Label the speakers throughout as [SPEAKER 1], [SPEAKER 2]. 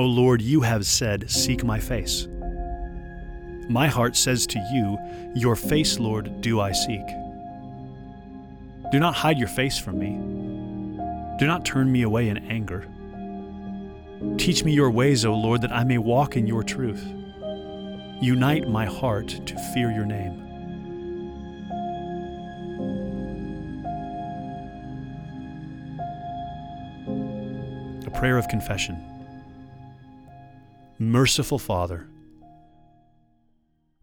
[SPEAKER 1] O Lord, you have said, Seek my face. My heart says to you, Your face, Lord, do I seek. Do not hide your face from me. Do not turn me away in anger. Teach me your ways, O Lord, that I may walk in your truth. Unite my heart to fear your name. A prayer of confession. Merciful Father,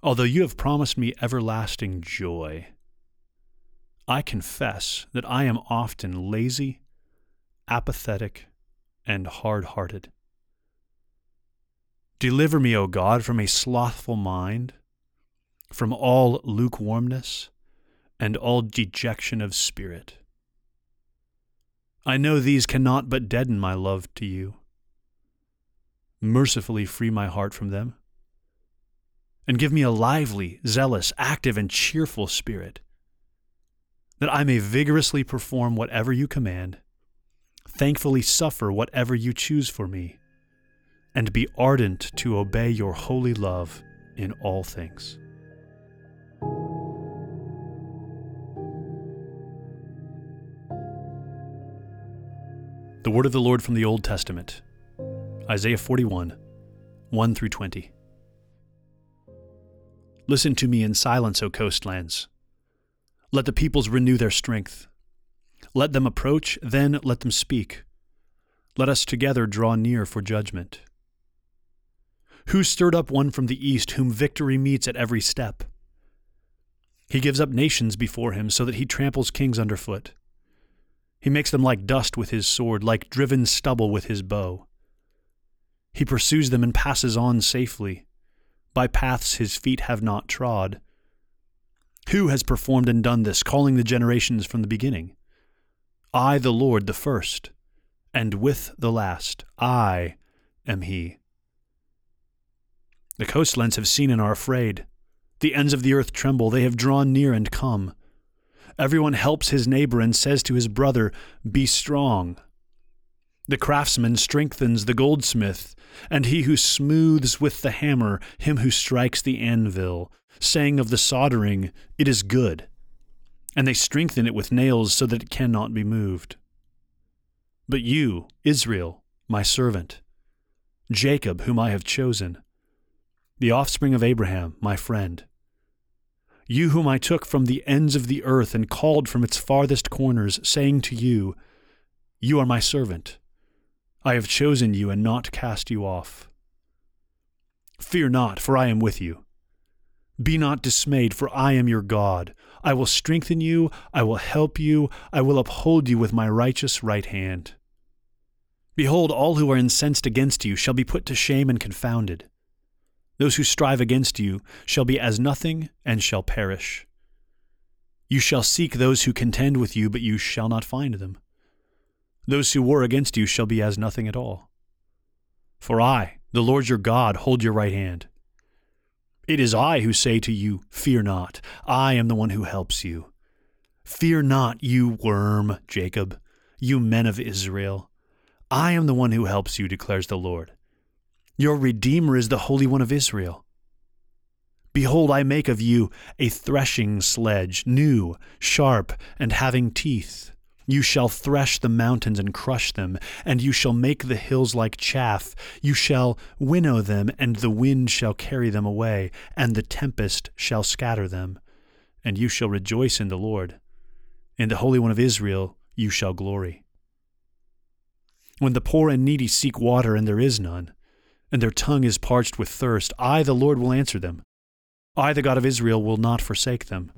[SPEAKER 1] although you have promised me everlasting joy, I confess that I am often lazy, apathetic, and hard hearted. Deliver me, O God, from a slothful mind, from all lukewarmness, and all dejection of spirit. I know these cannot but deaden my love to you mercifully free my heart from them. And give me a lively, zealous, active, and cheerful spirit, that I may vigorously perform whatever you command, thankfully suffer whatever you choose for me, and be ardent to obey your holy love in all things. The word of the Lord from the Old Testament. Isaiah 41, 1 through 20. Listen to me in silence, O coastlands. Let the peoples renew their strength. Let them approach, then let them speak. Let us together draw near for judgment. Who stirred up one from the east, whom victory meets at every step? He gives up nations before him, so that he tramples kings underfoot. He makes them like dust with his sword, like driven stubble with his bow. He pursues them and passes on safely, by paths his feet have not trod. Who has performed and done this, calling the generations from the beginning? I, the Lord, the first, and with the last, I am He. The coastlands have seen and are afraid. The ends of the earth tremble. They have drawn near and come. Everyone helps his neighbor and says to his brother, Be strong. The craftsman strengthens the goldsmith, and he who smooths with the hammer him who strikes the anvil, saying of the soldering, It is good. And they strengthen it with nails so that it cannot be moved. But you, Israel, my servant, Jacob, whom I have chosen, the offspring of Abraham, my friend, you whom I took from the ends of the earth and called from its farthest corners, saying to you, You are my servant I have chosen you and not cast you off. Fear not, for I am with you. Be not dismayed, for I am your God. I will strengthen you, I will help you, I will uphold you with my righteous right hand. Behold, all who are incensed against you shall be put to shame and confounded. Those who strive against you shall be as nothing and shall perish. You shall seek those who contend with you, but you shall not find them. Those who war against you shall be as nothing at all. For I, the Lord your God, hold your right hand. It is I who say to you, Fear not, I am the one who helps you. Fear not, you worm, Jacob, you men of Israel. I am the one who helps you, declares the Lord. Your Redeemer is the Holy One of Israel. Behold, I make of you a threshing sledge, new, sharp, and having teeth. You shall thresh the mountains and crush them, and you shall make the hills like chaff. You shall winnow them, and the wind shall carry them away, and the tempest shall scatter them. And you shall rejoice in the Lord. In the Holy One of Israel you shall glory. When the poor and needy seek water, and there is none, and their tongue is parched with thirst, I, the Lord, will answer them. I, the God of Israel, will not forsake them.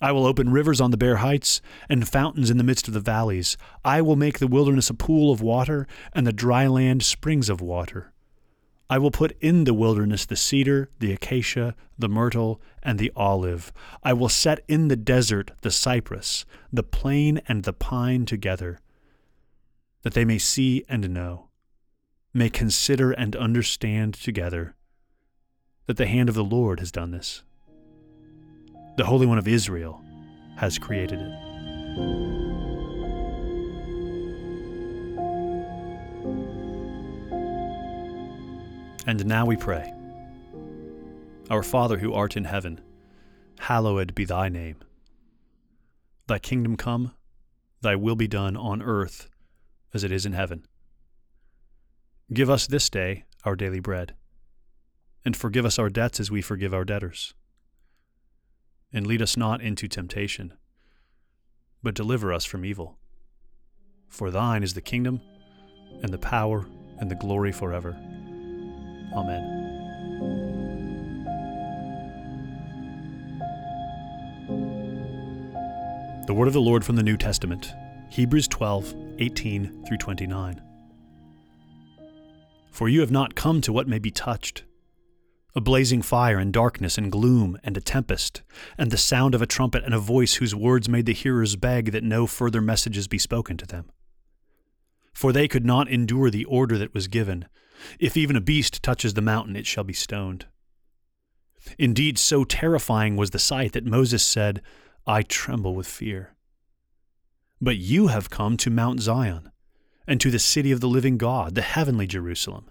[SPEAKER 1] I will open rivers on the bare heights and fountains in the midst of the valleys. I will make the wilderness a pool of water and the dry land springs of water. I will put in the wilderness the cedar, the acacia, the myrtle, and the olive. I will set in the desert the cypress, the plane, and the pine together, that they may see and know, may consider and understand together that the hand of the Lord has done this. The Holy One of Israel has created it. And now we pray. Our Father who art in heaven, hallowed be thy name. Thy kingdom come, thy will be done on earth as it is in heaven. Give us this day our daily bread, and forgive us our debts as we forgive our debtors. And lead us not into temptation, but deliver us from evil. For thine is the kingdom, and the power, and the glory forever. Amen. The word of the Lord from the New Testament, Hebrews 12, 18 through 29. For you have not come to what may be touched a blazing fire and darkness and gloom and a tempest, and the sound of a trumpet and a voice whose words made the hearers beg that no further messages be spoken to them. For they could not endure the order that was given If even a beast touches the mountain, it shall be stoned. Indeed, so terrifying was the sight that Moses said, I tremble with fear. But you have come to Mount Zion, and to the city of the living God, the heavenly Jerusalem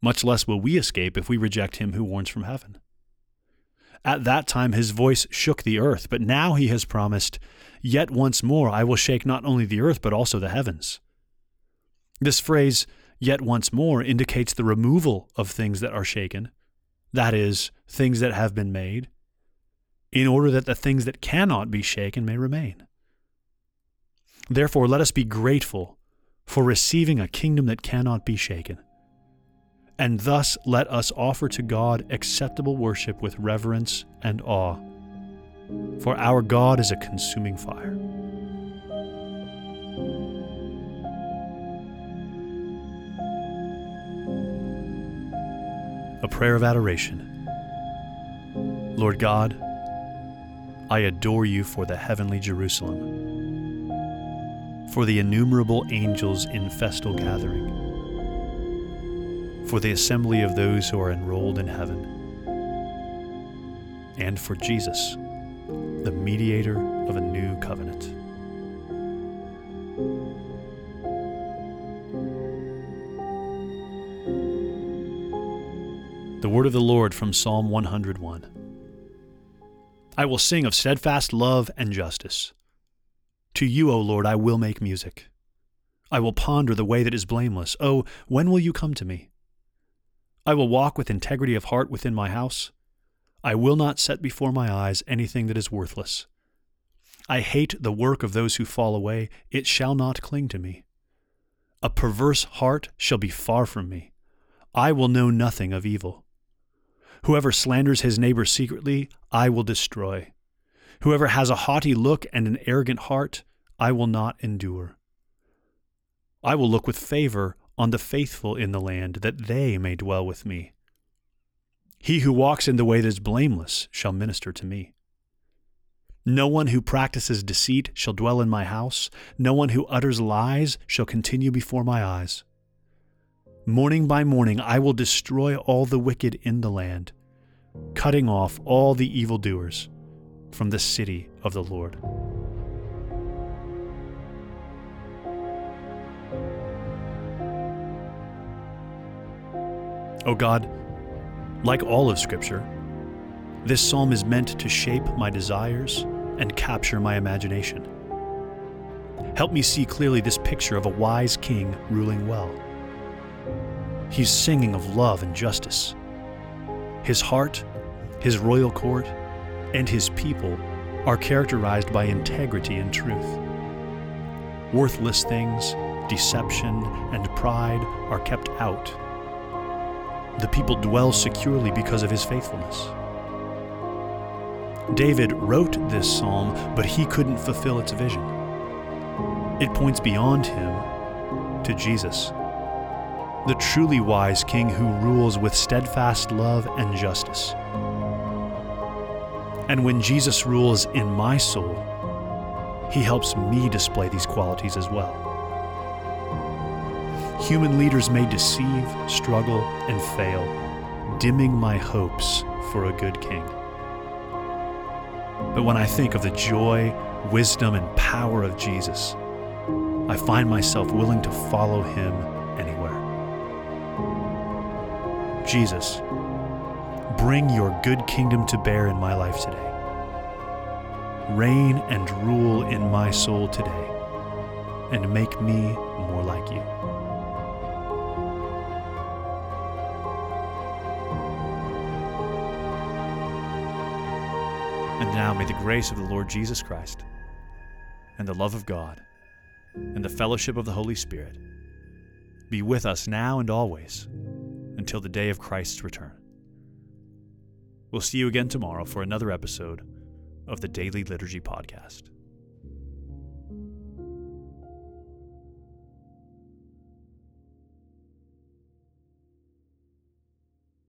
[SPEAKER 1] much less will we escape if we reject him who warns from heaven. At that time his voice shook the earth, but now he has promised, Yet once more I will shake not only the earth, but also the heavens. This phrase, yet once more, indicates the removal of things that are shaken, that is, things that have been made, in order that the things that cannot be shaken may remain. Therefore, let us be grateful for receiving a kingdom that cannot be shaken and thus let us offer to God acceptable worship with reverence and awe. For our God is a consuming fire. A prayer of adoration. Lord God, I adore you for the heavenly Jerusalem, for the innumerable angels in festal gathering for the assembly of those who are enrolled in heaven, and for Jesus, the mediator of a new covenant. The word of the Lord from Psalm 101. I will sing of steadfast love and justice. To you, O Lord, I will make music. I will ponder the way that is blameless. Oh, when will you come to me? I will walk with integrity of heart within my house. I will not set before my eyes anything that is worthless. I hate the work of those who fall away. It shall not cling to me. A perverse heart shall be far from me. I will know nothing of evil. Whoever slanders his neighbor secretly, I will destroy. Whoever has a haughty look and an arrogant heart, I will not endure. I will look with favor on the faithful in the land, that they may dwell with me. He who walks in the way that is blameless shall minister to me. No one who practices deceit shall dwell in my house. No one who utters lies shall continue before my eyes. Morning by morning I will destroy all the wicked in the land, cutting off all the evildoers from the city of the Lord. O oh God, like all of Scripture, this psalm is meant to shape my desires, and capture my imagination. Help me see clearly this picture of a wise king ruling well. He's singing of love and justice. His heart, his royal court, and his people are characterized by integrity and truth. Worthless things, deception, and pride are kept out. The people dwell securely because of his faithfulness. David wrote this psalm, but he couldn't fulfill its vision. It points beyond him to Jesus, the truly wise king who rules with steadfast love and justice. And when Jesus rules in my soul, he helps me display these qualities as well. Human leaders may deceive, struggle, and fail, dimming my hopes for a good king. But when I think of the joy, wisdom, and power of Jesus, I find myself willing to follow him anywhere. Jesus, bring your good kingdom to bear in my life today. Reign and rule in my soul today, and make me more like you. And now may the grace of the Lord Jesus Christ, and the love of God, and the fellowship of the Holy Spirit be with us now and always until the day of Christ's return. We'll see you again tomorrow for another episode of the Daily Liturgy Podcast.